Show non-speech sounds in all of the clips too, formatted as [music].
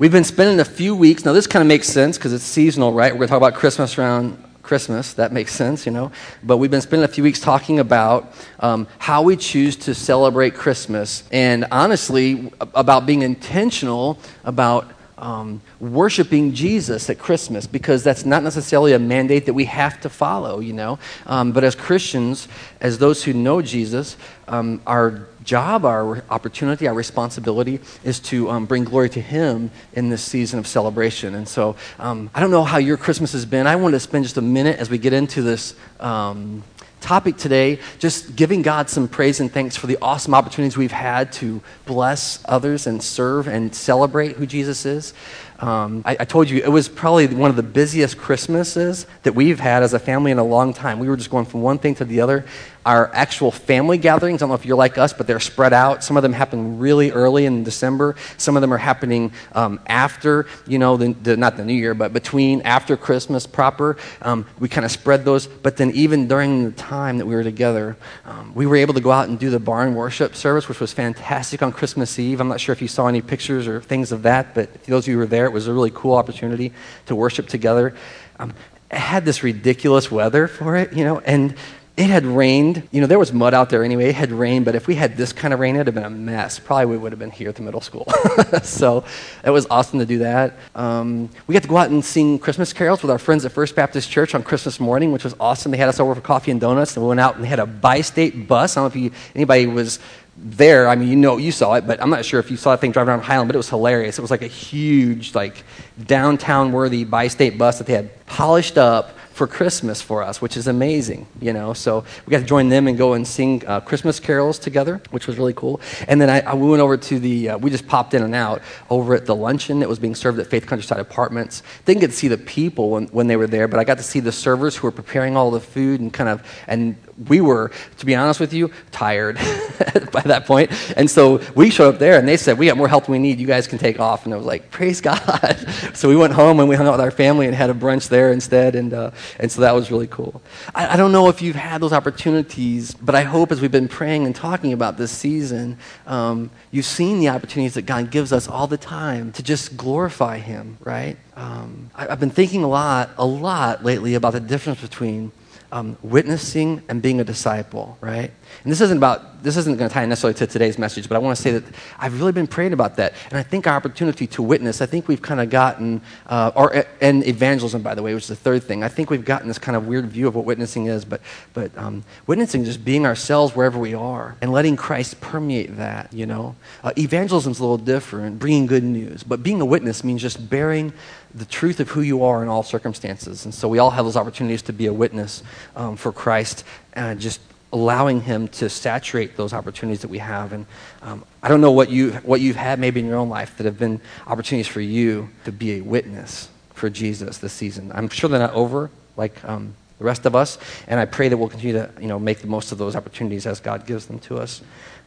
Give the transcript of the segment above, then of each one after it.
We've been spending a few weeks. Now, this kind of makes sense because it's seasonal, right? We're going to talk about Christmas around Christmas. That makes sense, you know. But we've been spending a few weeks talking about um, how we choose to celebrate Christmas and honestly, about being intentional about um, worshiping Jesus at Christmas because that's not necessarily a mandate that we have to follow, you know. Um, but as Christians, as those who know Jesus, um, our job, our opportunity, our responsibility is to um, bring glory to Him in this season of celebration. And so um, I don't know how your Christmas has been. I want to spend just a minute as we get into this um, topic today, just giving God some praise and thanks for the awesome opportunities we've had to bless others and serve and celebrate who Jesus is. Um, I, I, told you it was probably one of the busiest Christmases that we've had as a family in a long time. We were just going from one thing to the other. Our actual family gatherings, I don't know if you're like us, but they're spread out. Some of them happen really early in December. Some of them are happening um, after, you know, the, the, not the New Year, but between after Christmas proper. Um, we kind of spread those. But then even during the time that we were together, um, we were able to go out and do the barn worship service, which was fantastic on Christmas Eve. I'm not sure if you saw any pictures or things of that, but those of you who were there, it was a really cool opportunity to worship together. Um, had this ridiculous weather for it, you know, and it had rained. You know, there was mud out there anyway. It had rained, but if we had this kind of rain, it would have been a mess. Probably we would have been here at the middle school. [laughs] so it was awesome to do that. Um, we got to go out and sing Christmas carols with our friends at First Baptist Church on Christmas morning, which was awesome. They had us over for coffee and donuts, and we went out and they had a bi-state bus. I don't know if you, anybody was there, I mean, you know, you saw it, but I'm not sure if you saw that thing driving around Highland, but it was hilarious. It was like a huge, like, downtown worthy bi state bus that they had polished up for Christmas for us, which is amazing, you know. So we got to join them and go and sing uh, Christmas carols together, which was really cool. And then I, I went over to the, uh, we just popped in and out over at the luncheon that was being served at Faith Countryside Apartments. Didn't get to see the people when, when they were there, but I got to see the servers who were preparing all the food and kind of, and we were, to be honest with you, tired [laughs] by that point. And so we showed up there and they said, We got more help than we need. You guys can take off. And I was like, Praise God. [laughs] so we went home and we hung out with our family and had a brunch there instead. And, uh, and so that was really cool. I, I don't know if you've had those opportunities, but I hope as we've been praying and talking about this season, um, you've seen the opportunities that God gives us all the time to just glorify Him, right? Um, I, I've been thinking a lot, a lot lately about the difference between um, witnessing and being a disciple, right? And this isn't about, this isn't going to tie necessarily to today's message, but I want to say that I've really been praying about that. And I think our opportunity to witness, I think we've kind of gotten, uh, or, and evangelism, by the way, which is the third thing. I think we've gotten this kind of weird view of what witnessing is, but, but um, witnessing just being ourselves wherever we are and letting Christ permeate that, you know? Uh, evangelism is a little different, bringing good news, but being a witness means just bearing the truth of who you are in all circumstances. And so we all have those opportunities to be a witness um, for Christ and just allowing Him to saturate those opportunities that we have. And um, I don't know what, you, what you've had maybe in your own life that have been opportunities for you to be a witness for Jesus this season. I'm sure they're not over like um, the rest of us, and I pray that we'll continue to you know, make the most of those opportunities as God gives them to us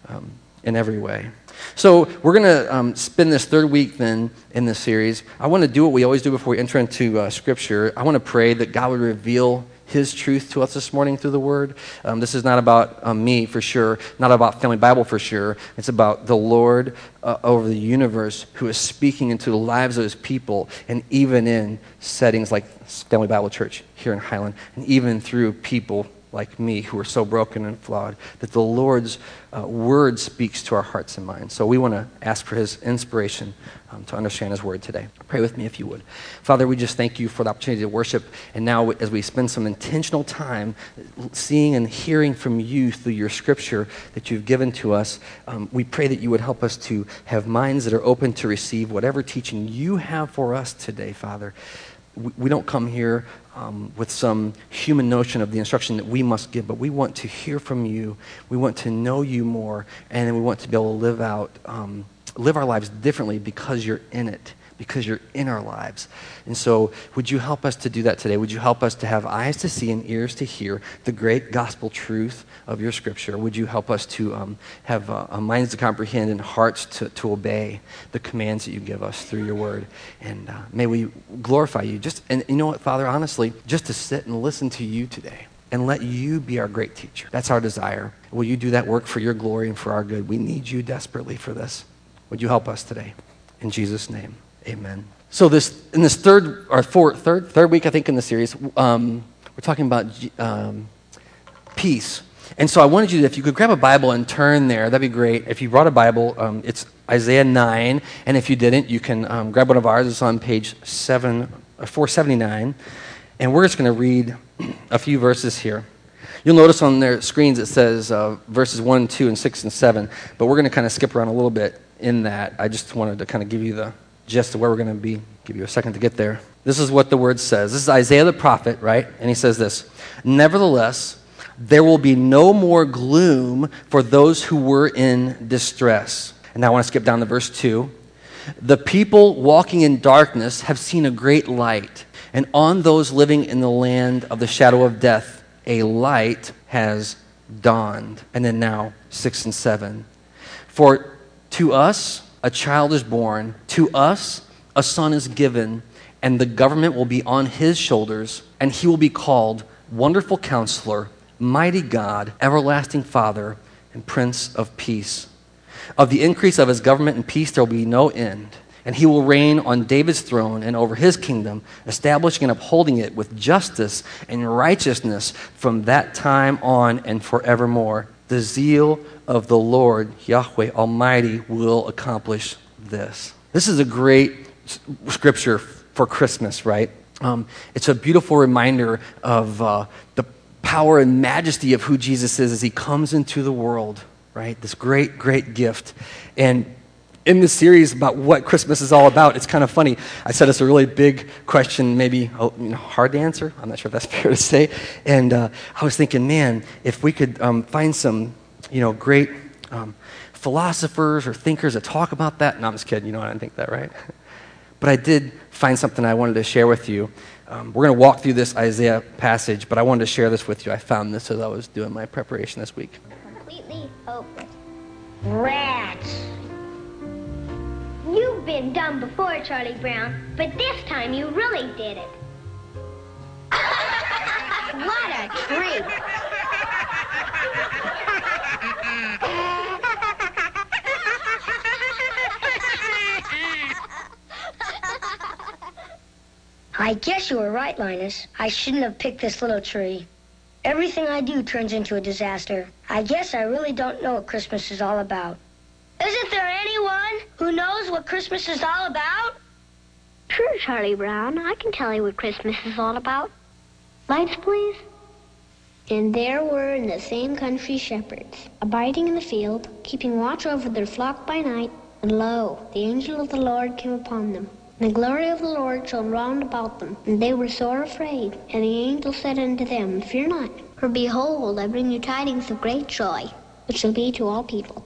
um, in every way. So we're going to um, spend this third week then in this series. I want to do what we always do before we enter into uh, Scripture. I want to pray that God would reveal his truth to us this morning through the Word. Um, this is not about um, me for sure, not about Family Bible for sure. It's about the Lord uh, over the universe who is speaking into the lives of His people, and even in settings like Family Bible Church here in Highland, and even through people like me who are so broken and flawed, that the Lord's uh, word speaks to our hearts and minds. So we want to ask for his inspiration um, to understand his word today. Pray with me if you would. Father, we just thank you for the opportunity to worship. And now, as we spend some intentional time seeing and hearing from you through your scripture that you've given to us, um, we pray that you would help us to have minds that are open to receive whatever teaching you have for us today, Father we don't come here um, with some human notion of the instruction that we must give, but we want to hear from you. We want to know you more, and we want to be able to live out, um, live our lives differently because you're in it because you're in our lives. And so, would you help us to do that today? Would you help us to have eyes to see and ears to hear the great gospel truth of your scripture? Would you help us to um, have uh, minds to comprehend and hearts to, to obey the commands that you give us through your word? And uh, may we glorify you. Just, and you know what, Father, honestly, just to sit and listen to you today and let you be our great teacher. That's our desire. Will you do that work for your glory and for our good? We need you desperately for this. Would you help us today? In Jesus' name. Amen. So this in this third or fourth, third third week, I think in the series, um, we're talking about um, peace. And so I wanted you to, if you could grab a Bible and turn there, that'd be great. If you brought a Bible, um, it's Isaiah 9. And if you didn't, you can um, grab one of ours. It's on page 7, uh, 479. And we're just going to read a few verses here. You'll notice on their screens it says uh, verses 1, 2, and 6, and 7. But we're going to kind of skip around a little bit in that. I just wanted to kind of give you the gist of where we're going to be. Give you a second to get there. This is what the word says. This is Isaiah the prophet, right? And he says this Nevertheless, there will be no more gloom for those who were in distress. And now I want to skip down to verse 2. The people walking in darkness have seen a great light, and on those living in the land of the shadow of death, a light has dawned. And then now, 6 and 7. For to us a child is born, to us a son is given, and the government will be on his shoulders, and he will be called Wonderful Counselor, Mighty God, Everlasting Father, and Prince of Peace. Of the increase of his government and peace there will be no end. And he will reign on David's throne and over his kingdom, establishing and upholding it with justice and righteousness from that time on and forevermore. The zeal of the Lord, Yahweh Almighty, will accomplish this. This is a great scripture for Christmas, right? Um, it's a beautiful reminder of uh, the power and majesty of who Jesus is as he comes into the world, right? This great, great gift. And in this series about what Christmas is all about, it's kind of funny. I said it's a really big question, maybe oh, you know, hard to answer. I'm not sure if that's [laughs] fair to say. And uh, I was thinking, man, if we could um, find some, you know, great um, philosophers or thinkers that talk about that. No, I'm just kidding. You know, I didn't think that, right? [laughs] But I did find something I wanted to share with you. Um, we're going to walk through this Isaiah passage, but I wanted to share this with you. I found this as I was doing my preparation this week. Completely hopeless. Rats. You've been dumb before, Charlie Brown, but this time you really did it. [laughs] what a treat. [laughs] I guess you were right, Linus. I shouldn't have picked this little tree. Everything I do turns into a disaster. I guess I really don't know what Christmas is all about. Isn't there anyone who knows what Christmas is all about? Sure, Charlie Brown. I can tell you what Christmas is all about. Lights, please. And there were in the same country shepherds, abiding in the field, keeping watch over their flock by night. And lo, the angel of the Lord came upon them. And the glory of the Lord shone round about them, and they were sore afraid. And the angel said unto them, Fear not, for behold, I bring you tidings of great joy, which shall be to all people.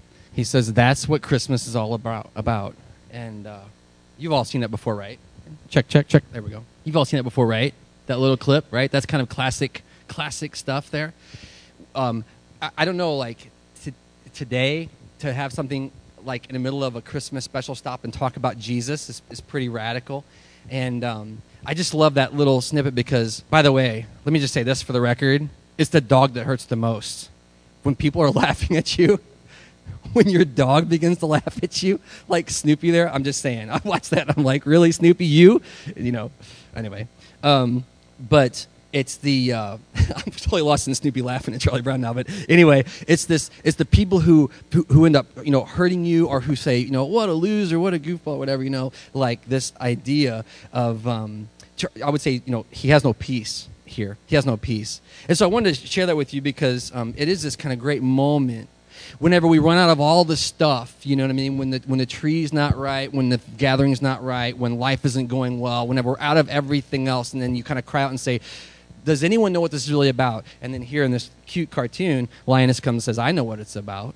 he says that's what Christmas is all about. About, and uh, you've all seen that before, right? Check check check. There we go. You've all seen that before, right? That little clip, right? That's kind of classic classic stuff there. Um, I, I don't know, like t- today to have something like in the middle of a Christmas special stop and talk about Jesus is, is pretty radical. And um, I just love that little snippet because, by the way, let me just say this for the record it's the dog that hurts the most. When people are [laughs] laughing at you, [laughs] when your dog begins to laugh at you, like Snoopy there, I'm just saying, [laughs] I watch that. I'm like, really, Snoopy, you? You know, anyway. Um, but it's the uh, [laughs] I'm totally lost in Snoopy laughing at Charlie Brown now, but anyway, it's this it's the people who, who who end up you know hurting you or who say you know what a loser, what a goofball, whatever you know, like this idea of um, I would say you know he has no peace here, he has no peace, and so I wanted to share that with you because um, it is this kind of great moment whenever we run out of all the stuff, you know what I mean? When the when the tree's not right, when the gathering's not right, when life isn't going well, whenever we're out of everything else, and then you kind of cry out and say, does anyone know what this is really about? And then here in this cute cartoon, Linus comes and says, I know what it's about.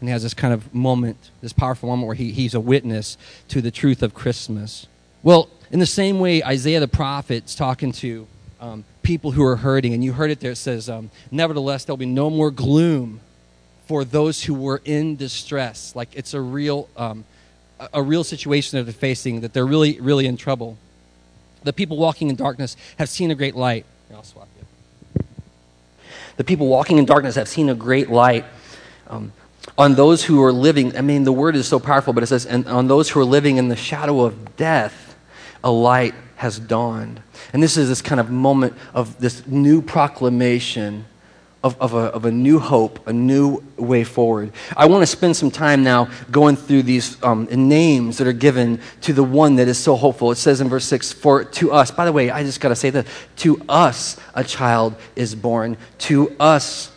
And he has this kind of moment, this powerful moment where he, he's a witness to the truth of Christmas. Well, In the same way, Isaiah the prophet's talking to um, people who are hurting, and you heard it there. It says, um, Nevertheless, there'll be no more gloom for those who were in distress. Like it's a real, um, a real situation that they're facing, that they're really, really in trouble. The people walking in darkness have seen a great light. Here, I'll swap you. The people walking in darkness have seen a great light. Um, on those who are living, I mean, the word is so powerful, but it says, and on those who are living in the shadow of death, a light has dawned. And this is this kind of moment of this new proclamation of, of, a, of a new hope, a new way forward. I want to spend some time now going through these um, names that are given to the one that is so hopeful. It says in verse 6 For to us, by the way, I just got to say that to us a child is born, to us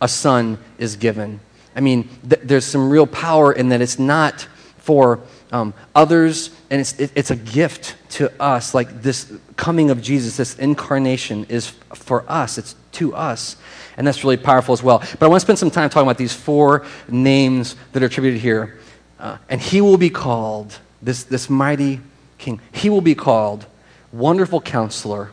a son is given. I mean, th- there's some real power in that it's not for um, others, and it's, it, it's a gift to us. Like this coming of Jesus, this incarnation is for us, it's to us. And that's really powerful as well. But I want to spend some time talking about these four names that are attributed here. Uh, and he will be called, this, this mighty king, he will be called Wonderful Counselor,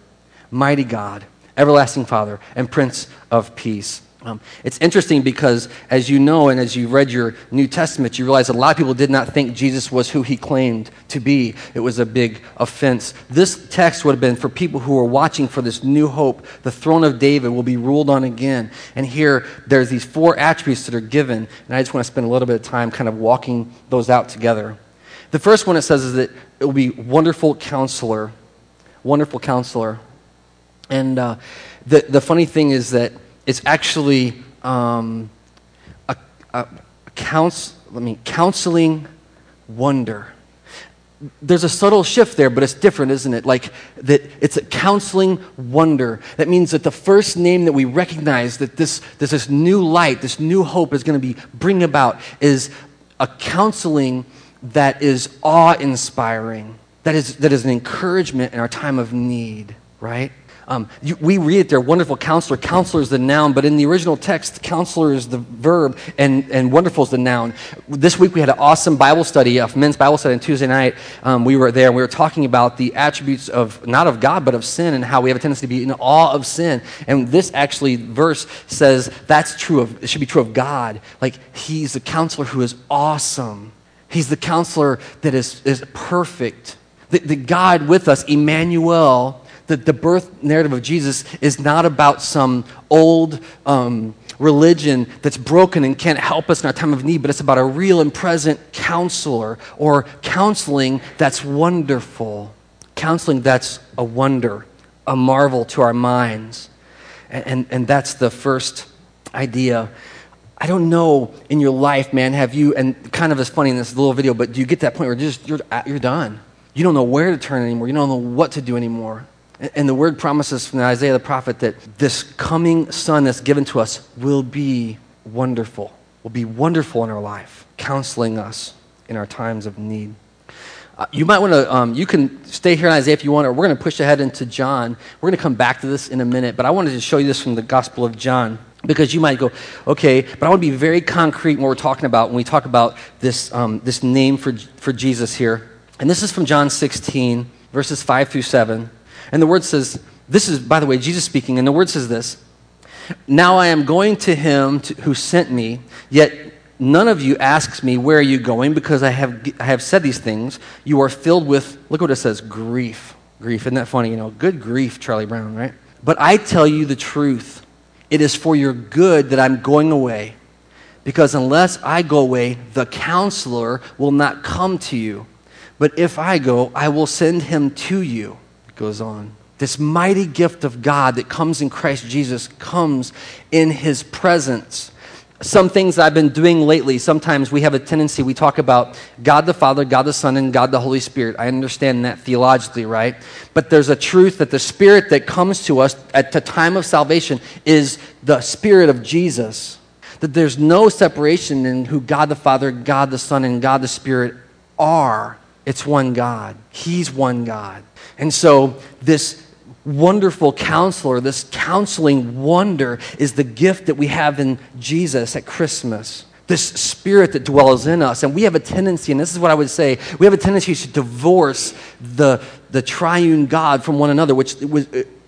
Mighty God, Everlasting Father, and Prince of Peace. Um, it's interesting because, as you know, and as you read your New Testament, you realize a lot of people did not think Jesus was who he claimed to be. It was a big offense. This text would have been for people who are watching for this new hope. The throne of David will be ruled on again. And here, there's these four attributes that are given, and I just want to spend a little bit of time kind of walking those out together. The first one it says is that it will be wonderful counselor. Wonderful counselor. And uh, the, the funny thing is that it's actually um, a, a counsel, let me, counseling wonder. There's a subtle shift there, but it's different, isn't it? Like that it's a counseling wonder. That means that the first name that we recognize that this, this, this new light, this new hope is going to be bring about is a counseling that is awe inspiring, that is, that is an encouragement in our time of need, right? Um, you, we read it there, wonderful counselor. Counselor is the noun, but in the original text, counselor is the verb and, and wonderful is the noun. This week we had an awesome Bible study, a men's Bible study on Tuesday night. Um, we were there and we were talking about the attributes of, not of God, but of sin and how we have a tendency to be in awe of sin. And this actually verse says that's true of, it should be true of God. Like he's the counselor who is awesome. He's the counselor that is, is perfect. The, the God with us, Emmanuel, that the birth narrative of Jesus is not about some old um, religion that's broken and can't help us in our time of need, but it's about a real and present counselor or counseling that's wonderful, counseling that's a wonder, a marvel to our minds. And, and, and that's the first idea. I don't know in your life, man, have you, and kind of as funny in this little video, but do you get that point where just, you're, you're done? You don't know where to turn anymore. You don't know what to do anymore. And the word promises from Isaiah the prophet that this coming son that's given to us will be wonderful, will be wonderful in our life, counseling us in our times of need. Uh, you might want to, um, you can stay here in Isaiah if you want, or we're going to push ahead into John. We're going to come back to this in a minute, but I wanted to show you this from the Gospel of John because you might go, okay, but I want to be very concrete when we're talking about, when we talk about this, um, this name for, for Jesus here. And this is from John 16, verses 5 through 7. And the word says, this is, by the way, Jesus speaking, and the word says this Now I am going to him to, who sent me, yet none of you asks me, Where are you going? Because I have, I have said these things. You are filled with, look what it says, grief. Grief. Isn't that funny? You know, good grief, Charlie Brown, right? But I tell you the truth. It is for your good that I'm going away. Because unless I go away, the counselor will not come to you. But if I go, I will send him to you goes on. This mighty gift of God that comes in Christ Jesus comes in his presence. Some things I've been doing lately, sometimes we have a tendency, we talk about God the Father, God the Son, and God the Holy Spirit. I understand that theologically, right? But there's a truth that the Spirit that comes to us at the time of salvation is the Spirit of Jesus. That there's no separation in who God the Father, God the Son, and God the Spirit are. It's one God. He's one God. And so, this wonderful counselor, this counseling wonder, is the gift that we have in Jesus at Christmas. this spirit that dwells in us. And we have a tendency, and this is what I would say, we have a tendency to divorce the, the triune God from one another, which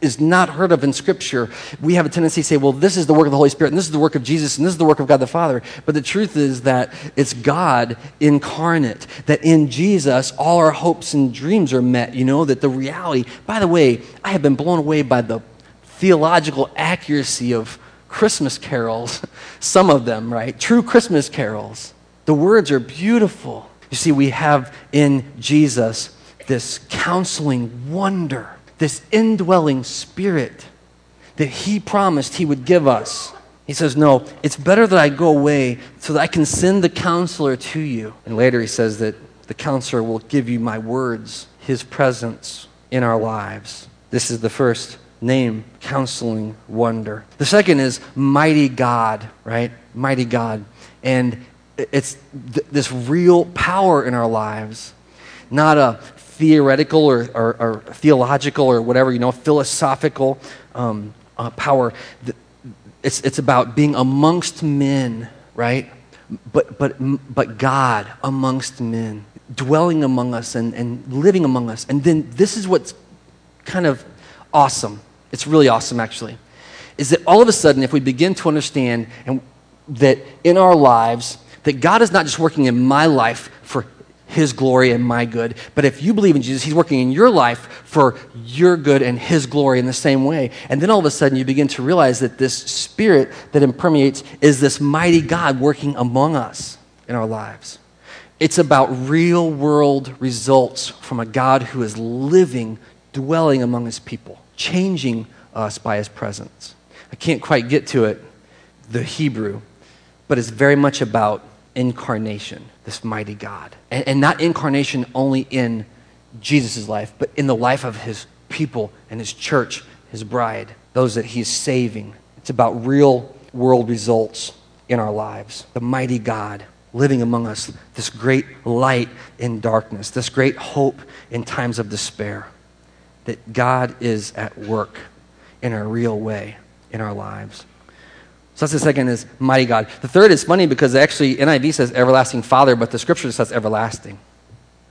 is not heard of in Scripture. We have a tendency to say, well, this is the work of the Holy Spirit, and this is the work of Jesus, and this is the work of God the Father. But the truth is that it's God incarnate, that in Jesus, all our hopes and dreams are met, you know, that the reality, by the way, I have been blown away by the theological accuracy of Christmas carols, [laughs] some of them, right? True Christmas carols. The words are beautiful. You see, we have in Jesus this counseling wonder, this indwelling spirit that he promised he would give us. He says, No, it's better that I go away so that I can send the counselor to you. And later he says that the counselor will give you my words, his presence in our lives. This is the first name, counseling wonder. The second is mighty God, right? Mighty God. And it's th- this real power in our lives, not a theoretical or, or, or theological or whatever, you know, philosophical um, uh, power. It's, it's about being amongst men, right? But, but, but God amongst men, dwelling among us and, and living among us. And then this is what's kind of awesome it's really awesome, actually. Is that all of a sudden, if we begin to understand and that in our lives, that God is not just working in my life his glory and my good. But if you believe in Jesus, He's working in your life for your good and His glory in the same way. And then all of a sudden, you begin to realize that this Spirit that impermeates is this mighty God working among us in our lives. It's about real world results from a God who is living, dwelling among His people changing us by his presence. I can't quite get to it, the Hebrew, but it's very much about incarnation, this mighty God. And, and not incarnation only in Jesus' life, but in the life of his people and his church, his bride, those that he's saving. It's about real world results in our lives. The mighty God living among us, this great light in darkness, this great hope in times of despair that God is at work in a real way in our lives. So that's the second is mighty God. The third is funny because actually NIV says everlasting Father, but the scripture says everlasting,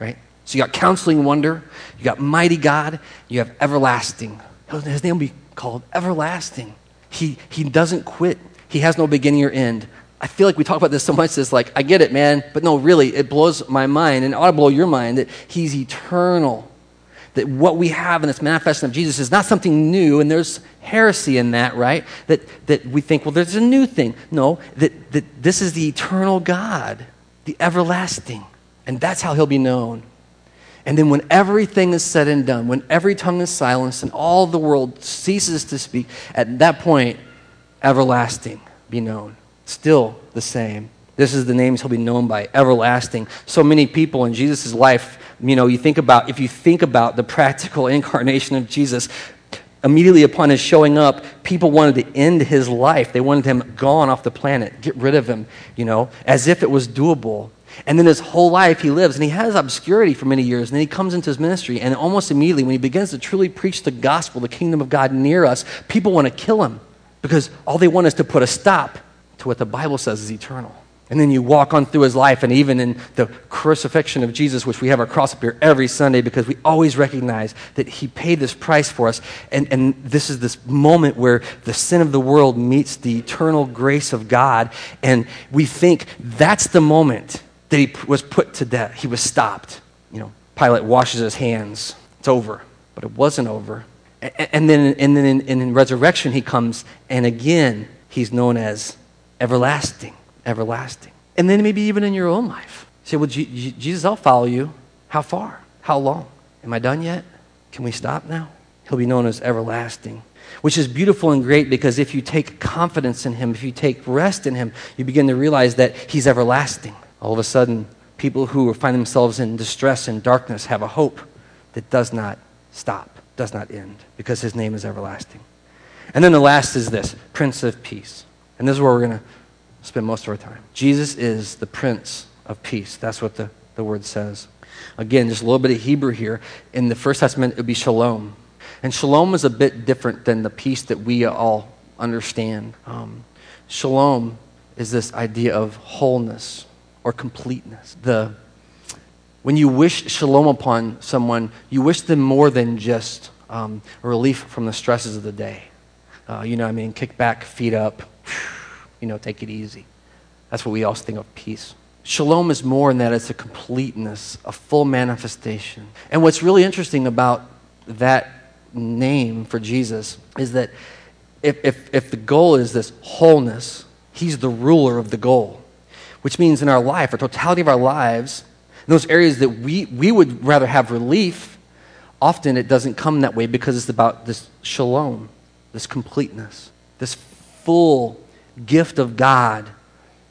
right? So you got counseling wonder, you got mighty God, you have everlasting. His name will be called everlasting. He, he doesn't quit. He has no beginning or end. I feel like we talk about this so much. It's like, I get it, man. But no, really, it blows my mind and it ought to blow your mind that he's eternal that what we have in this manifestation of Jesus is not something new, and there's heresy in that, right? That, that we think, well, there's a new thing. No, that, that this is the eternal God, the everlasting, and that's how he'll be known. And then, when everything is said and done, when every tongue is silenced and all the world ceases to speak, at that point, everlasting be known. Still the same. This is the names he'll be known by, everlasting. So many people in Jesus' life you know, you think about, if you think about the practical [laughs] incarnation of Jesus, immediately upon his showing up, people wanted to end his life. They wanted him gone off the planet, get rid of him, you know, as if it was doable. And then his whole life he lives, and he has obscurity for many years. And then he comes into his ministry, and almost immediately, when he begins to truly preach the gospel, the kingdom of God near us, people want to kill him because all they want is to put a stop to what the Bible says is eternal. And then you walk on through his life, and even in the crucifixion of Jesus, which we have our cross up here every Sunday because we always recognize that he paid this price for us. And, and this is this moment where the sin of the world meets the eternal grace of God. And we think that's the moment that he was put to death. He was stopped. You know, Pilate washes his hands. It's over. But it wasn't over. And then, and then in, in resurrection, he comes, and again, he's known as everlasting everlasting. And then maybe even in your own life. say, well, G- Jesus, I'll follow you. How far? How long? Am I done yet? Can we stop now? He'll be known as everlasting, which is beautiful and great because if you take confidence in him, if you take rest in him, you begin to realize that he's everlasting. All of a sudden, people who find themselves in distress and darkness have a hope that does not stop, does not end, because his name is everlasting. And then the last is this Prince of Peace. And this is where we're going to spend most of our time. Jesus is the Prince of Peace. That's what the, the word says. Again, just a little bit of Hebrew here. In the First Testament, it would be shalom. And shalom is a bit different than the peace that we all understand. Um, shalom is this idea of wholeness or completeness. The, when you wish shalom upon someone, you wish them more than just um, relief from the stresses of the day. Uh, you know, I mean, kick back, feet up, you know, take it easy. That's what we also think of peace. Shalom is more than that, it's a completeness, a full manifestation. And what's really interesting about that name for Jesus is that if, if, if the goal is this wholeness, he's the ruler of the goal, which means in our life, our totality of our lives, those areas that we, we would rather have relief, often it doesn't come that way because it's about this shalom, this completeness, this full gift of God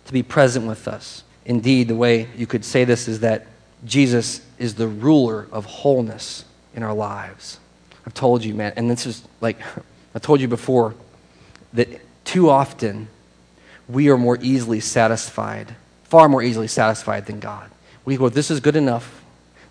to be present with us. Indeed, the way you could say this is that Jesus is the ruler of wholeness in our lives. I've told you, man, and this is like, [laughs] I told you before that too often we are more easily satisfied, far more easily satisfied than God. We go, this is good enough.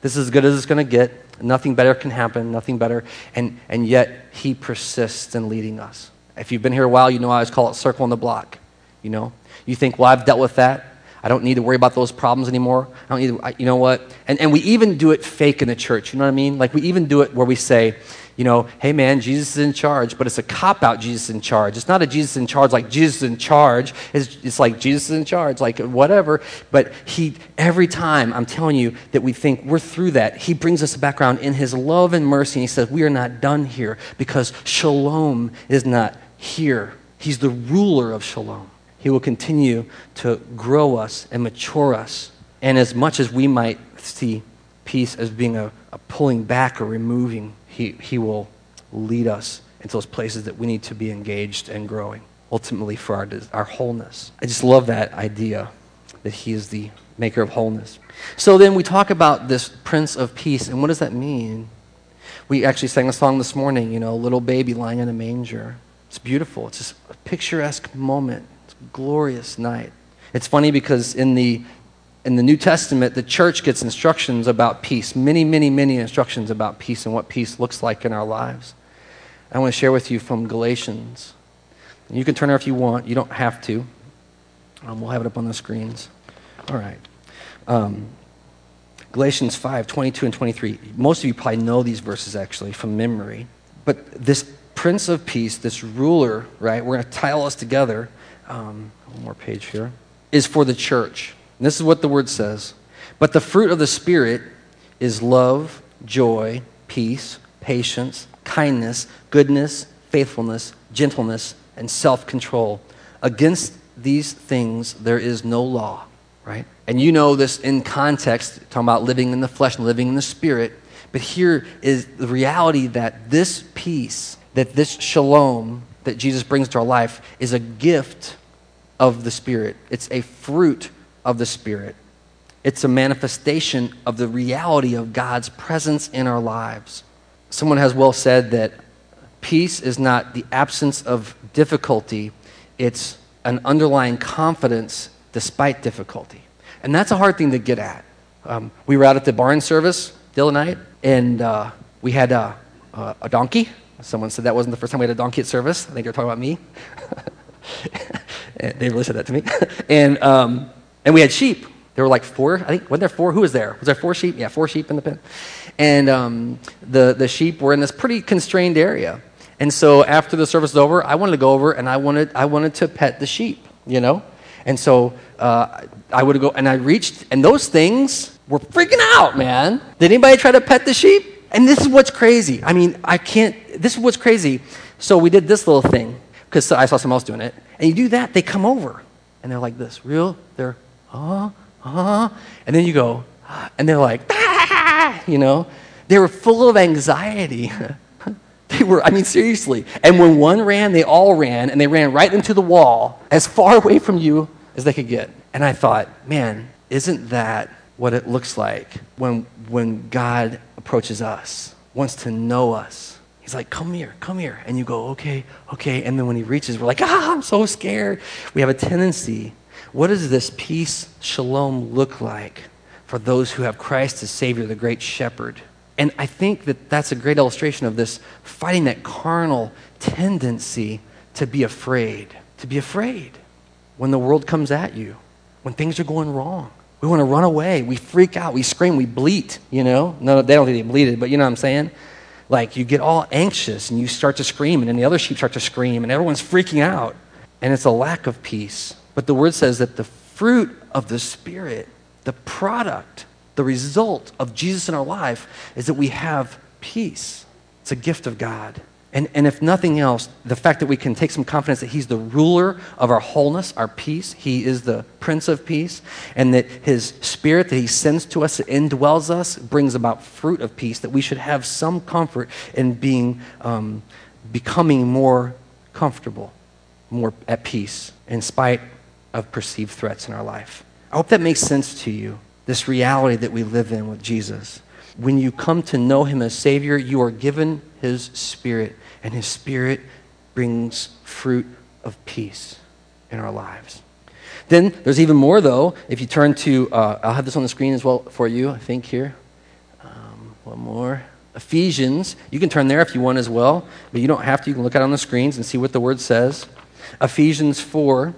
This is as good as it's going to get. Nothing better can happen, nothing better. And, and yet, He persists in leading us. If you've been here a while, you know I always call it circle in the block. You know? You think, well, I've dealt with that. I don't need to worry about those problems anymore. I don't need to, I, you know what? And, and we even do it fake in the church. You know what I mean? Like we even do it where we say, you know, hey man, Jesus is in charge, but it's a cop out Jesus in charge. It's not a Jesus in charge like Jesus in charge. It's, it's like Jesus is in charge, like whatever. But he, every time, I'm telling you that we think we're through that, he brings us back around in his love and mercy. And he says, we are not done here because shalom is not here. He's the ruler of shalom. He will continue to grow us and mature us. And as much as we might see peace as being a, a pulling back or removing, he, he will lead us into those places that we need to be engaged and growing, ultimately for our, our wholeness. I just love that idea that He is the maker of wholeness. So then we talk about this Prince of Peace, and what does that mean? We actually sang a song this morning, you know, little baby lying in a manger. It's beautiful. It's just a picturesque moment. It's a glorious night. It's funny because in the in the New Testament, the church gets instructions about peace, many, many, many instructions about peace and what peace looks like in our lives. I want to share with you from Galatians. You can turn there if you want, you don't have to. Um, we'll have it up on the screens. All right. Um, Galatians 5 22 and 23. Most of you probably know these verses actually from memory. But this Prince of Peace, this ruler, right, we're going to tie all this together. Um, one more page here, is for the church. And this is what the word says. But the fruit of the Spirit is love, joy, peace, patience, kindness, goodness, faithfulness, gentleness, and self control. Against these things there is no law, right? And you know this in context, talking about living in the flesh and living in the spirit. But here is the reality that this peace, that this shalom that Jesus brings to our life is a gift of the Spirit. It's a fruit of the Spirit. It's a manifestation of the reality of God's presence in our lives. Someone has well said that peace is not the absence of difficulty, it's an underlying confidence despite difficulty. And that's a hard thing to get at. Um, we were out at the barn service the other night, and uh, we had a donkey. Someone said that wasn't the first time we had a donkey at service. I think they're talking about me. [laughs] they really said that to me. [laughs] and um, and we had sheep. There were like four, I think, wasn't there four? Who was there? Was there four sheep? Yeah, four sheep in the pen. And um, the, the sheep were in this pretty constrained area. And so after the service was over, I wanted to go over and I wanted, I wanted to pet the sheep, you know? And so uh, I would go, and I reached, and those things were freaking out, man. Did anybody try to pet the sheep? And this is what's crazy. I mean, I can't, this is what's crazy. So we did this little thing, because I saw someone else doing it. And you do that, they come over, and they're like this, real, they're huh, huh. And then you go, and they're like, ah, you know, they were full of anxiety. [laughs] they were, I mean, seriously. And when one ran, they all ran, and they ran right into the wall, as far away from you as they could get. And I thought, man, isn't that what it looks like when, when God approaches us, wants to know us? He's like, come here, come here. And you go, okay, okay. And then when he reaches, we're like, ah, I'm so scared. We have a tendency what does this peace, shalom, look like for those who have Christ as Savior, the great shepherd? And I think that that's a great illustration of this fighting that carnal tendency to be afraid. To be afraid. when the world comes at you, when things are going wrong. We want to run away. We freak out. We scream. We bleat, you know? No, they don't think they bleated, but you know what I'm saying? Like you get all anxious and you start to scream, and then the other sheep start to scream, and everyone's freaking out. And it's a lack of peace. But the word says that the fruit of the Spirit, the product, the result of Jesus in our life, is that we have peace. It's a gift of God. And, and if nothing else, the fact that we can take some confidence that He's the ruler of our wholeness, our peace, He is the Prince of Peace, and that His Spirit that He sends to us, that indwells us, brings about fruit of peace, that we should have some comfort in being, um, becoming more comfortable, more at peace, in spite of perceived threats in our life. I hope that makes sense to you, this reality that we live in with Jesus. When you come to know Him as Savior, you are given His Spirit and His Spirit brings fruit of peace in our lives. Then there's even more, though. If you turn to, uh, I'll have this on the screen as well for you, I think, here. Um, one more. Ephesians. You can turn there if you want as well, but you don't have to. You can look at on the screens and see what the word says. Ephesians 4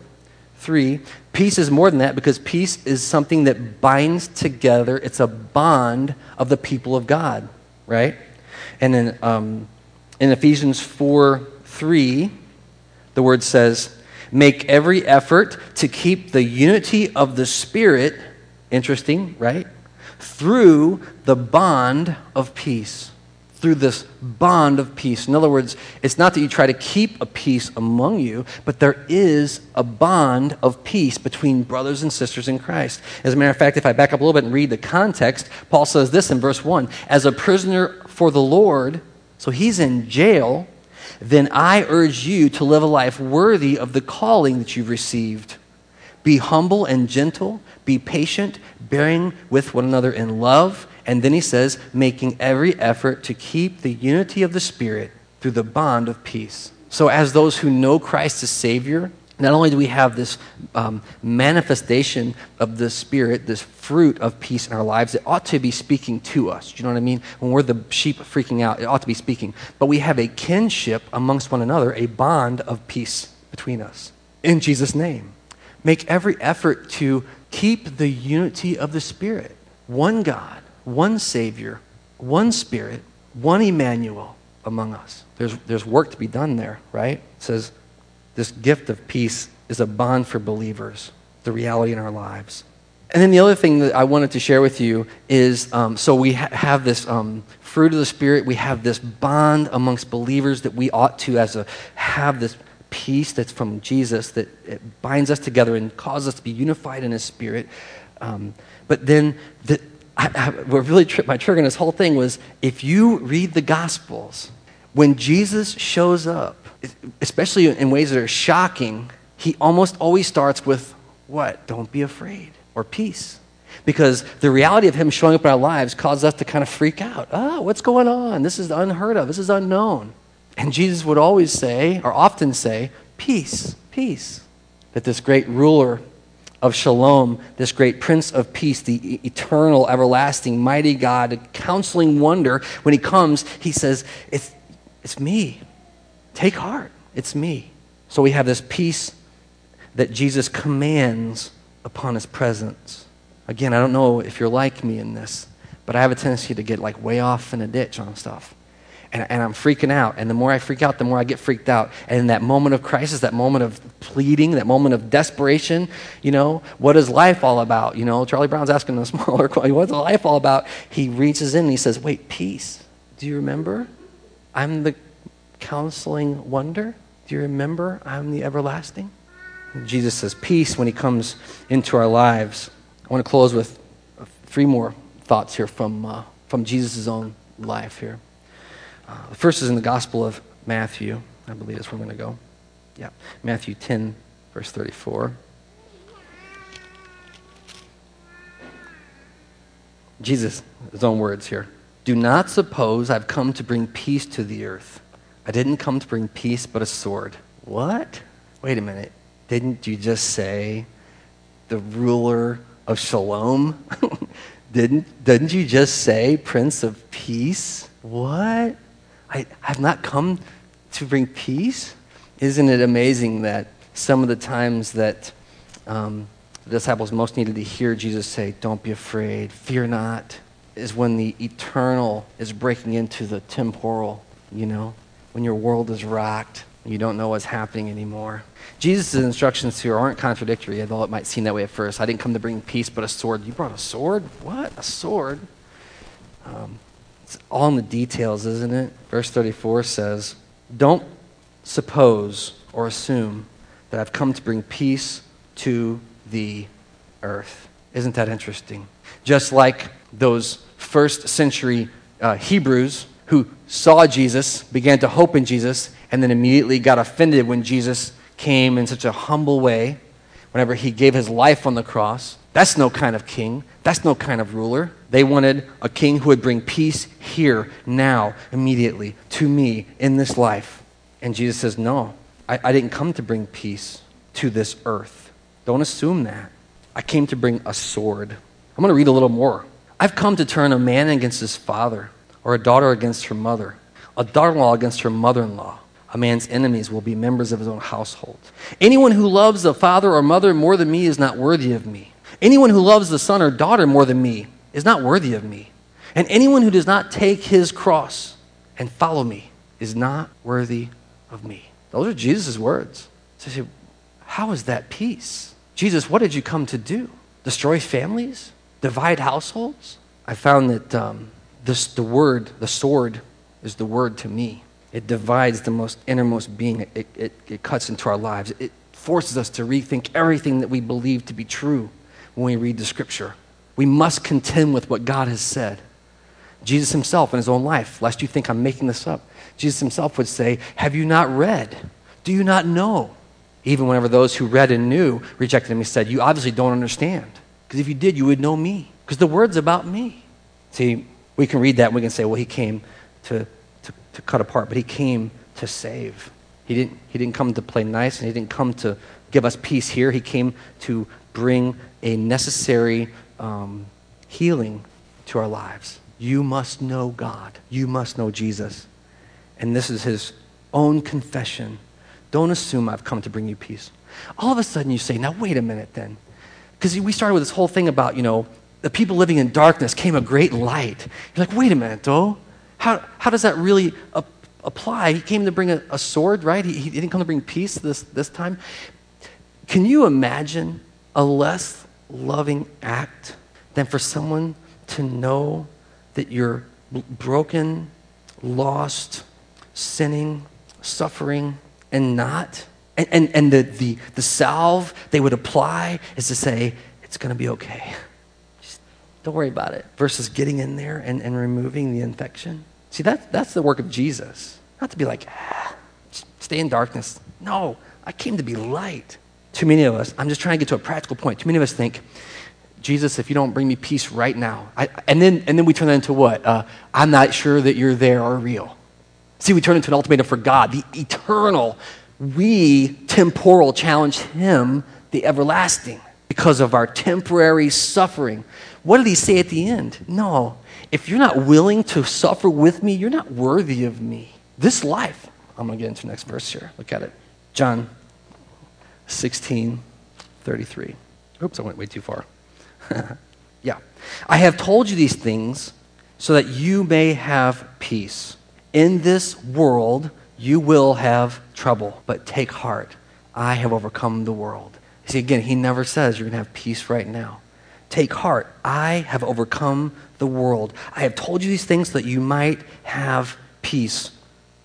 3. Peace is more than that because peace is something that binds together, it's a bond of the people of God, right? And then um, in Ephesians 4 3, the word says, Make every effort to keep the unity of the Spirit, interesting, right? Through the bond of peace. Through this bond of peace. In other words, it's not that you try to keep a peace among you, but there is a bond of peace between brothers and sisters in Christ. As a matter of fact, if I back up a little bit and read the context, Paul says this in verse 1 As a prisoner for the Lord, so he's in jail, then I urge you to live a life worthy of the calling that you've received. Be humble and gentle, be patient, bearing with one another in love. And then he says, making every effort to keep the unity of the Spirit through the bond of peace. So, as those who know Christ as Savior, not only do we have this um, manifestation of the Spirit, this fruit of peace in our lives, it ought to be speaking to us. Do you know what I mean? When we're the sheep freaking out, it ought to be speaking. But we have a kinship amongst one another, a bond of peace between us. In Jesus' name. Make every effort to keep the unity of the Spirit. One God, one Savior, one Spirit, one Emmanuel among us. There's, there's work to be done there, right? It says, this gift of peace is a bond for believers, the reality in our lives. And then the other thing that I wanted to share with you is um, so we ha- have this um, fruit of the Spirit, we have this bond amongst believers that we ought to, as a, have this peace that's from Jesus that it binds us together and causes us to be unified in His Spirit. Um, but then the, I, I, what really tripped my trigger in this whole thing was if you read the Gospels, when Jesus shows up, especially in ways that are shocking, he almost always starts with what? Don't be afraid or peace. Because the reality of him showing up in our lives caused us to kind of freak out. Oh, what's going on? This is unheard of. This is unknown. And Jesus would always say, or often say, peace, peace. That this great ruler of shalom, this great prince of peace, the eternal, everlasting, mighty God, counseling wonder, when he comes, he says, It's, it's me. Take heart. It's me. So we have this peace that Jesus commands upon his presence. Again, I don't know if you're like me in this, but I have a tendency to get like way off in a ditch on stuff. And, and, I'm freaking out. And the more I freak out, the more I get freaked out. And in that moment of crisis, that moment of pleading, that moment of desperation, you know, what is life all about? You know, Charlie Brown's asking the [laughs] smaller question, what's life all about? He reaches in and he says, wait, peace. Do you remember? I'm the counseling wonder? Do you remember I'm the everlasting? Jesus says peace when he comes into our lives. I want to close with three more thoughts here from, uh, from Jesus' own life here. Uh, the first is in the Gospel of Matthew. I believe that's where I'm going to go. Yeah, Matthew 10, verse 34. Jesus, his own words here. Do not suppose I've come to bring peace to the earth. I didn't come to bring peace, but a sword. What? Wait a minute. Didn't you just say the ruler of shalom? [laughs] didn't, didn't you just say prince of peace? What? I have not come to bring peace? Isn't it amazing that some of the times that um, the disciples most needed to hear Jesus say, Don't be afraid, fear not, is when the eternal is breaking into the temporal, you know, when your world is rocked and you don't know what's happening anymore. Jesus' instructions here aren't contradictory, although it might seem that way at first. I didn't come to bring peace, but a sword. You brought a sword? What? A sword? Um, it's all in the details, isn't it? Verse 34 says, Don't suppose or assume that I've come to bring peace to the earth. Isn't that interesting? Just like those first century uh, Hebrews who saw Jesus, began to hope in Jesus, and then immediately got offended when Jesus came in such a humble way, whenever he gave his life on the cross. That's no kind of king. That's no kind of ruler. They wanted a king who would bring peace here, now, immediately, to me, in this life. And Jesus says, No, I, I didn't come to bring peace to this earth. Don't assume that. I came to bring a sword. I'm going to read a little more. I've come to turn a man against his father, or a daughter against her mother, a daughter in law against her mother in law. A man's enemies will be members of his own household. Anyone who loves a father or mother more than me is not worthy of me. Anyone who loves the son or daughter more than me is not worthy of me. And anyone who does not take his cross and follow me is not worthy of me. Those are Jesus' words. So you say, how is that peace? Jesus, what did you come to do? Destroy families? Divide households? I found that um, this, the word, the sword, is the word to me. It divides the most innermost being. It, it, it cuts into our lives. It forces us to rethink everything that we believe to be true when we read the scripture. We must contend with what God has said. Jesus himself in his own life, lest you think I'm making this up, Jesus himself would say, Have you not read? Do you not know? Even whenever those who read and knew rejected him, he said, You obviously don't understand. Because if you did, you would know me. Because the word's about me. See, we can read that and we can say, Well, he came to, to, to cut apart, but he came to save. He didn't, he didn't come to play nice and he didn't come to give us peace here. He came to bring a necessary um, healing to our lives. You must know God. You must know Jesus. And this is his own confession. Don't assume I've come to bring you peace. All of a sudden you say, now wait a minute then. Because we started with this whole thing about, you know, the people living in darkness came a great light. You're like, wait a minute though. How, how does that really ap- apply? He came to bring a, a sword, right? He, he didn't come to bring peace this, this time. Can you imagine a less loving act than for someone to know that you're broken, lost, sinning, suffering, and not. And, and, and the, the, the salve they would apply is to say, it's going to be okay. Don't worry about it. Versus getting in there and, and removing the infection. See, that, that's the work of Jesus. Not to be like, ah, stay in darkness. No, I came to be light. Too many of us, I'm just trying to get to a practical point. Too many of us think, Jesus, if you don't bring me peace right now, I, and, then, and then we turn that into what? Uh, I'm not sure that you're there or real. See, we turn into an ultimatum for God, the eternal. We, temporal, challenge Him, the everlasting, because of our temporary suffering. What did He say at the end? No, if you're not willing to suffer with me, you're not worthy of me. This life, I'm going to get into the next verse here. Look at it. John 16, 33. Oops, I went way too far. [laughs] yeah. I have told you these things so that you may have peace. In this world, you will have trouble, but take heart. I have overcome the world. See, again, he never says you're going to have peace right now. Take heart. I have overcome the world. I have told you these things so that you might have peace,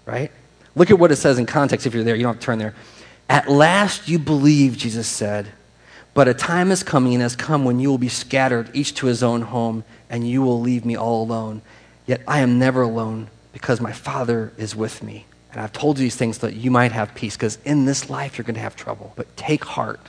right? Look at what it says in context if you're there. You don't have to turn there. At last you believe, Jesus said. But a time is coming and has come when you will be scattered, each to his own home, and you will leave me all alone. Yet I am never alone because my Father is with me. And I've told you these things so that you might have peace, because in this life you're going to have trouble. But take heart,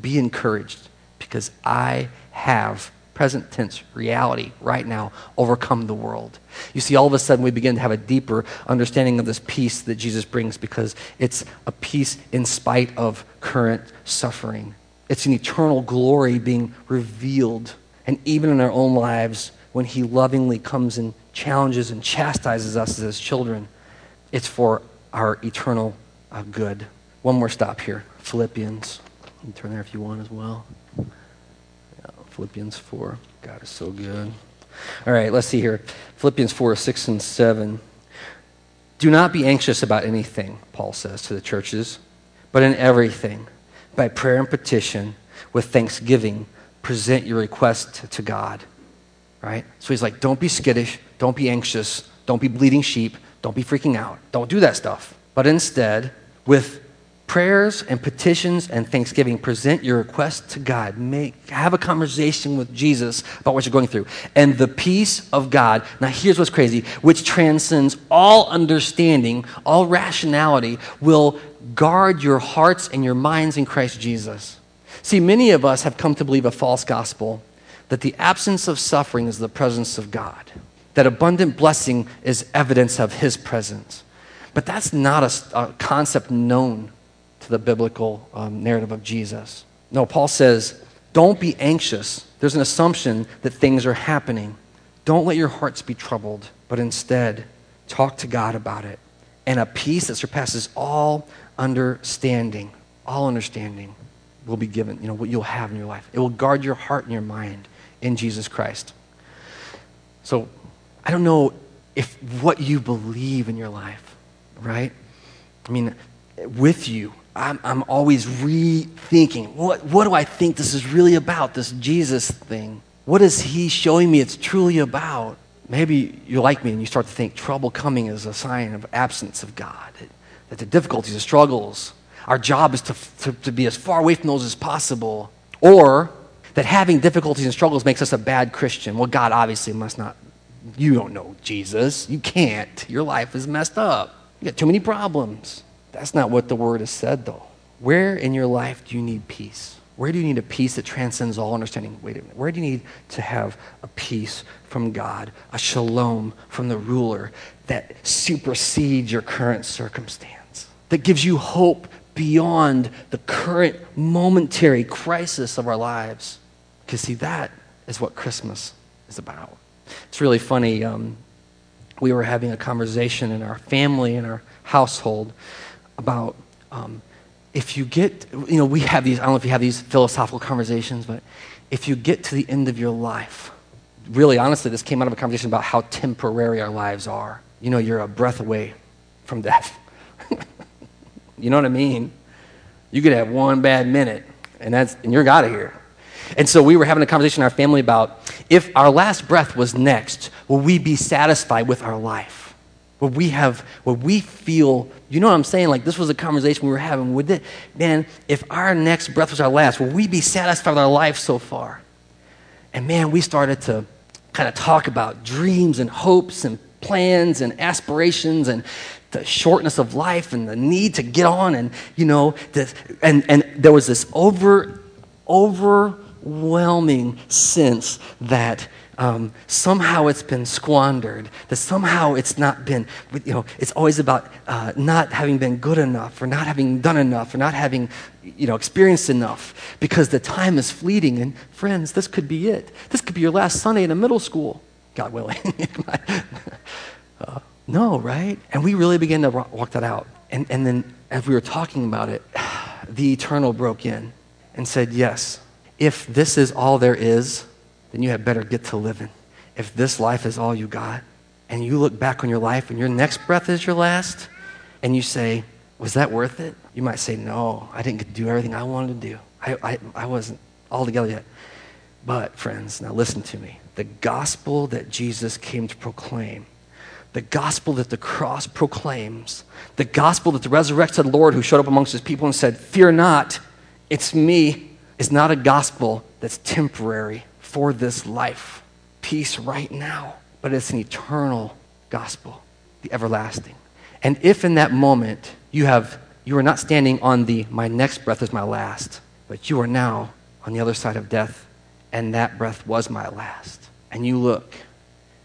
be encouraged, because I have present tense reality right now overcome the world. You see, all of a sudden we begin to have a deeper understanding of this peace that Jesus brings because it's a peace in spite of current suffering. It's an eternal glory being revealed. And even in our own lives, when He lovingly comes and challenges and chastises us as His children, it's for our eternal uh, good. One more stop here Philippians. You turn there if you want as well. Philippians 4. God is so good. All right, let's see here. Philippians 4, 6 and 7. Do not be anxious about anything, Paul says to the churches, but in everything, by prayer and petition, with thanksgiving, present your request to God. Right? So he's like, don't be skittish, don't be anxious, don't be bleeding sheep, don't be freaking out. Don't do that stuff. But instead, with prayers and petitions and thanksgiving, present your request to God. Make, have a conversation with Jesus about what you're going through. And the peace of God, now here's what's crazy, which transcends all understanding, all rationality, will guard your hearts and your minds in Christ Jesus. See, many of us have come to believe a false gospel that the absence of suffering is the presence of God, that abundant blessing is evidence of His presence. But that's not a, a concept known to the biblical um, narrative of Jesus. No, Paul says, don't be anxious. There's an assumption that things are happening. Don't let your hearts be troubled, but instead talk to God about it. And a peace that surpasses all understanding, all understanding, will be given, you know, what you'll have in your life. It will guard your heart and your mind in Jesus Christ. So I don't know if what you believe in your life, right? I mean, with you, I'm, I'm always rethinking what, what do I think this is really about, this Jesus thing? What is he showing me it's truly about? Maybe you're like me and you start to think trouble coming is a sign of absence of God, that the difficulties, the struggles, our job is to, to, to be as far away from those as possible. Or that having difficulties and struggles makes us a bad Christian. Well, God obviously must not. You don't know Jesus. You can't. Your life is messed up. You got too many problems. That's not what the word has said, though. Where in your life do you need peace? Where do you need a peace that transcends all understanding? Wait a minute. Where do you need to have a peace from God, a shalom from the ruler that supersedes your current circumstance, that gives you hope beyond the current momentary crisis of our lives? Because, see, that is what Christmas is about. It's really funny. Um, we were having a conversation in our family, in our household, about um, if you get, you know, we have these, I don't know if you have these philosophical conversations, but if you get to the end of your life, really honestly, this came out of a conversation about how temporary our lives are. You know, you're a breath away from death. [laughs] you know what I mean? You could have one bad minute, and that's and you're out of here. And so we were having a conversation in our family about if our last breath was next, will we be satisfied with our life? Would we have, would we feel, you know what I'm saying? Like this was a conversation we were having. Would it, man, if our next breath was our last, would we be satisfied with our life so far? And man, we started to kind of talk about dreams and hopes and plans and aspirations and the shortness of life and the need to get on and you know this, and and there was this over overwhelming sense that um, somehow it's been squandered, that somehow it's not been, you know, it's always about uh, not having been good enough or not having done enough or not having, you know, experienced enough because the time is fleeting. And friends, this could be it. This could be your last Sunday in a middle school, God willing. [laughs] uh, no, right? And we really began to walk that out. And, and then as we were talking about it, [sighs] the eternal broke in and said, Yes, if this is all there is, then you had better get to living. If this life is all you got, and you look back on your life and your next breath is your last, and you say, Was that worth it? You might say, No, I didn't get to do everything I wanted to do. I, I, I wasn't all together yet. But, friends, now listen to me. The gospel that Jesus came to proclaim, the gospel that the cross proclaims, the gospel that the resurrected Lord who showed up amongst his people and said, Fear not, it's me, is not a gospel that's temporary for this life, peace right now, but it's an eternal gospel, the everlasting. And if in that moment you have you are not standing on the my next breath is my last, but you are now on the other side of death, and that breath was my last. And you look,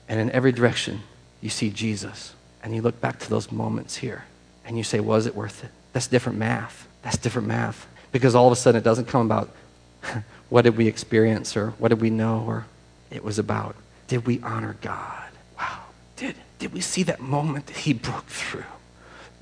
and in every direction you see Jesus. And you look back to those moments here, and you say, Was it worth it? That's different math. That's different math. Because all of a sudden it doesn't come about [laughs] what did we experience or what did we know or it was about did we honor God? Wow. Did, did we see that moment that he broke through?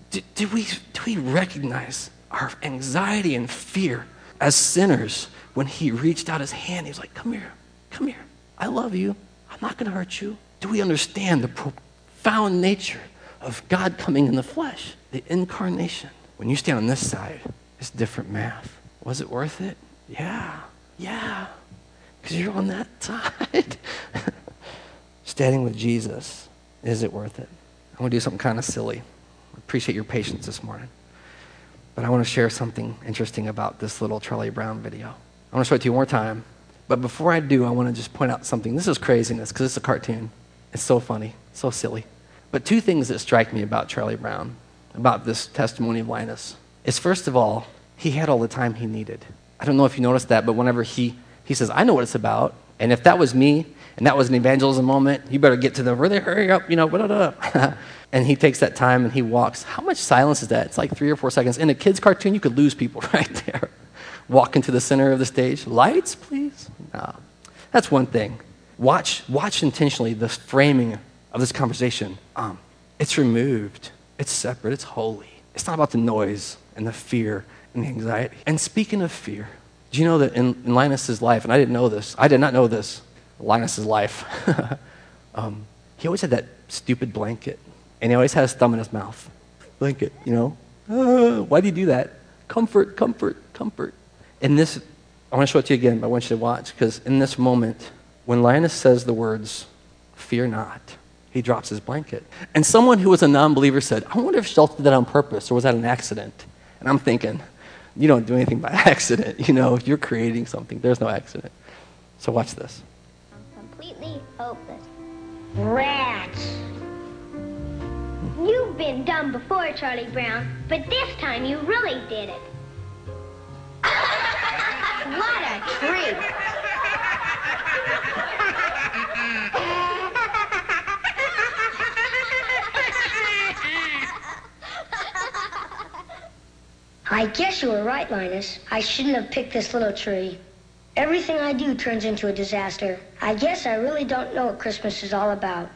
Did, did, we, did we recognize our anxiety and fear as sinners, when he reached out his hand, he was like, Come here, come here. I love you. I'm not going to hurt you. Do we understand the profound nature of God coming in the flesh, the incarnation? When you stand on this side, it's different math. Was it worth it? Yeah, yeah, because you're on that side. [laughs] Standing with Jesus, is it worth it? I want to do something kind of silly. I appreciate your patience this morning. But I want to share something interesting about this little Charlie Brown video. I want to show it to you one more time. But before I do, I want to just point out something. This is craziness because it's a cartoon. It's so funny, so silly. But two things that strike me about Charlie Brown, about this testimony of Linus, is first of all, he had all the time he needed. I don't know if you noticed that, but whenever he, he says, I know what it's about. And if that was me, and that was an evangelism moment, you better get to the, really hurry up, you know, [laughs] and he takes that time and he walks. How much silence is that? It's like three or four seconds. In a kid's cartoon, you could lose people [laughs] right there. Walk into the center of the stage. Lights, please? No. That's one thing. Watch, watch intentionally the framing of this conversation. Um, it's removed, it's separate, it's holy. It's not about the noise and the fear and anxiety. And speaking of fear, do you know that in, in Linus's life, and I didn't know this, I did not know this, Linus's life, [laughs] um, he always had that stupid blanket, and he always had his thumb in his mouth. Blanket, you know? Uh, why do you do that? Comfort, comfort, comfort. In this, I want to show it to you again, but I want you to watch, because in this moment, when Linus says the words, fear not, he drops his blanket. And someone who was a non believer said, I wonder if Schulz did that on purpose, or was that an accident? And I'm thinking, you don't do anything by [laughs] accident. You know, you're creating something. There's no accident. So watch this. I'm completely hopeless. Rats. You've been dumb before, Charlie Brown, but this time you really did it. [laughs] what a treat. I guess you were right, Linus. I shouldn't have picked this little tree. Everything I do turns into a disaster. I guess I really don't know what Christmas is all about.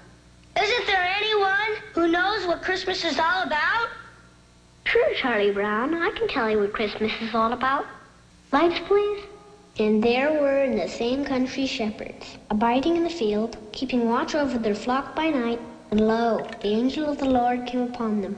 Isn't there anyone who knows what Christmas is all about? Sure, Charlie Brown. I can tell you what Christmas is all about. Lights, please. And there were in the same country shepherds, abiding in the field, keeping watch over their flock by night. And lo, the angel of the Lord came upon them.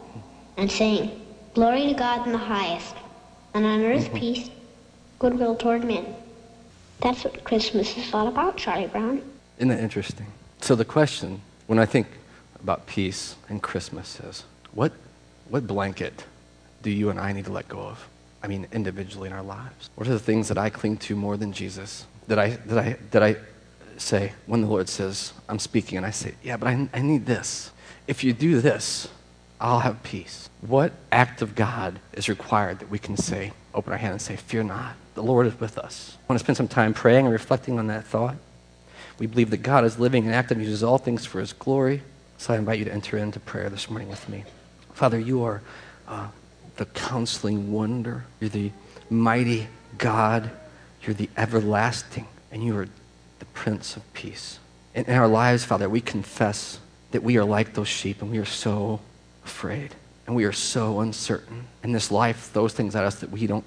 and saying, Glory to God in the highest, and on earth mm-hmm. peace, goodwill toward men. That's what Christmas is all about, Charlie Brown. Isn't that interesting? So the question, when I think about peace and Christmas, is what, what blanket do you and I need to let go of? I mean, individually in our lives. What are the things that I cling to more than Jesus? That I, that I, that I say when the Lord says, I'm speaking, and I say, Yeah, but I, I need this. If you do this, I'll have peace. What act of God is required that we can say, open our hand and say, Fear not, the Lord is with us? I want to spend some time praying and reflecting on that thought. We believe that God is living and active and uses all things for his glory. So I invite you to enter into prayer this morning with me. Father, you are uh, the counseling wonder. You're the mighty God. You're the everlasting. And you are the Prince of Peace. In our lives, Father, we confess that we are like those sheep and we are so afraid and we are so uncertain. And this life throws things at us that we don't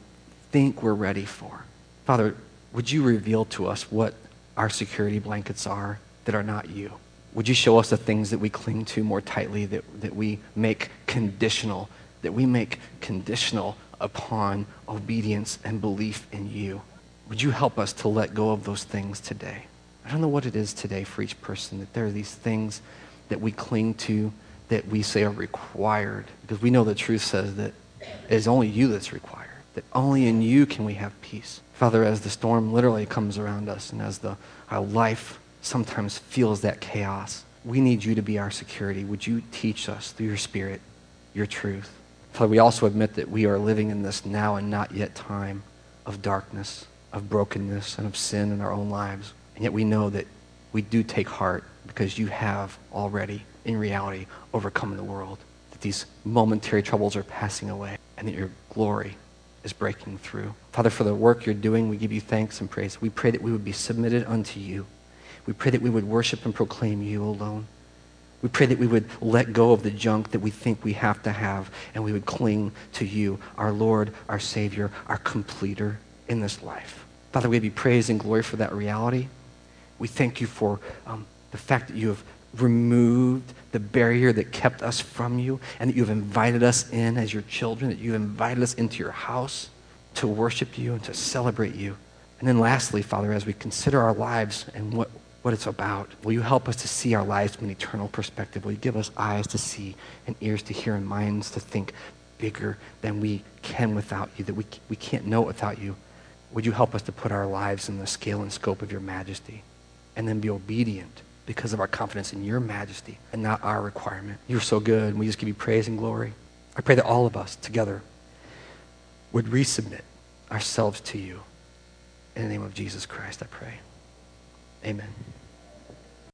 think we're ready for. Father, would you reveal to us what our security blankets are that are not you? Would you show us the things that we cling to more tightly, that, that we make conditional, that we make conditional upon obedience and belief in you? Would you help us to let go of those things today? I don't know what it is today for each person, that there are these things that we cling to that we say are required, because we know the truth says that it is only you that's required, that only in you can we have peace. Father, as the storm literally comes around us and as the, our life sometimes feels that chaos, we need you to be our security. Would you teach us through your Spirit your truth? Father, we also admit that we are living in this now and not yet time. of darkness, of brokenness, and of sin in our own lives. And yet we know that we do take heart because you have already, in reality, overcoming the world. That these momentary troubles are passing away and that your glory is breaking through. Father, for the work you're doing, we give you thanks and praise. We pray that we would be submitted unto you. We pray that we would worship and proclaim you alone. We pray that we would let go of the junk that we think we have to have and we would cling to you, our Lord, our Savior, our completer in this life. Father, we give you praise and glory for that reality. We thank you for um, the fact that you have removed the barrier that kept us from you and that you have invited us in as your children, that you have invited us into your house to worship you and to celebrate you. And then lastly, Father, as we consider our lives and what what it's about. Will you help us to see our lives from an eternal perspective? Will you give us eyes to see and ears to hear and minds to think bigger than we can without you, that we, we can't know without you? Would you help us to put our lives in the scale and scope of your majesty and then be obedient because of our confidence in your majesty and not our requirement? You're so good, and we just give you praise and glory. I pray that all of us together would resubmit ourselves to you. In the name of Jesus Christ, I pray. Amen.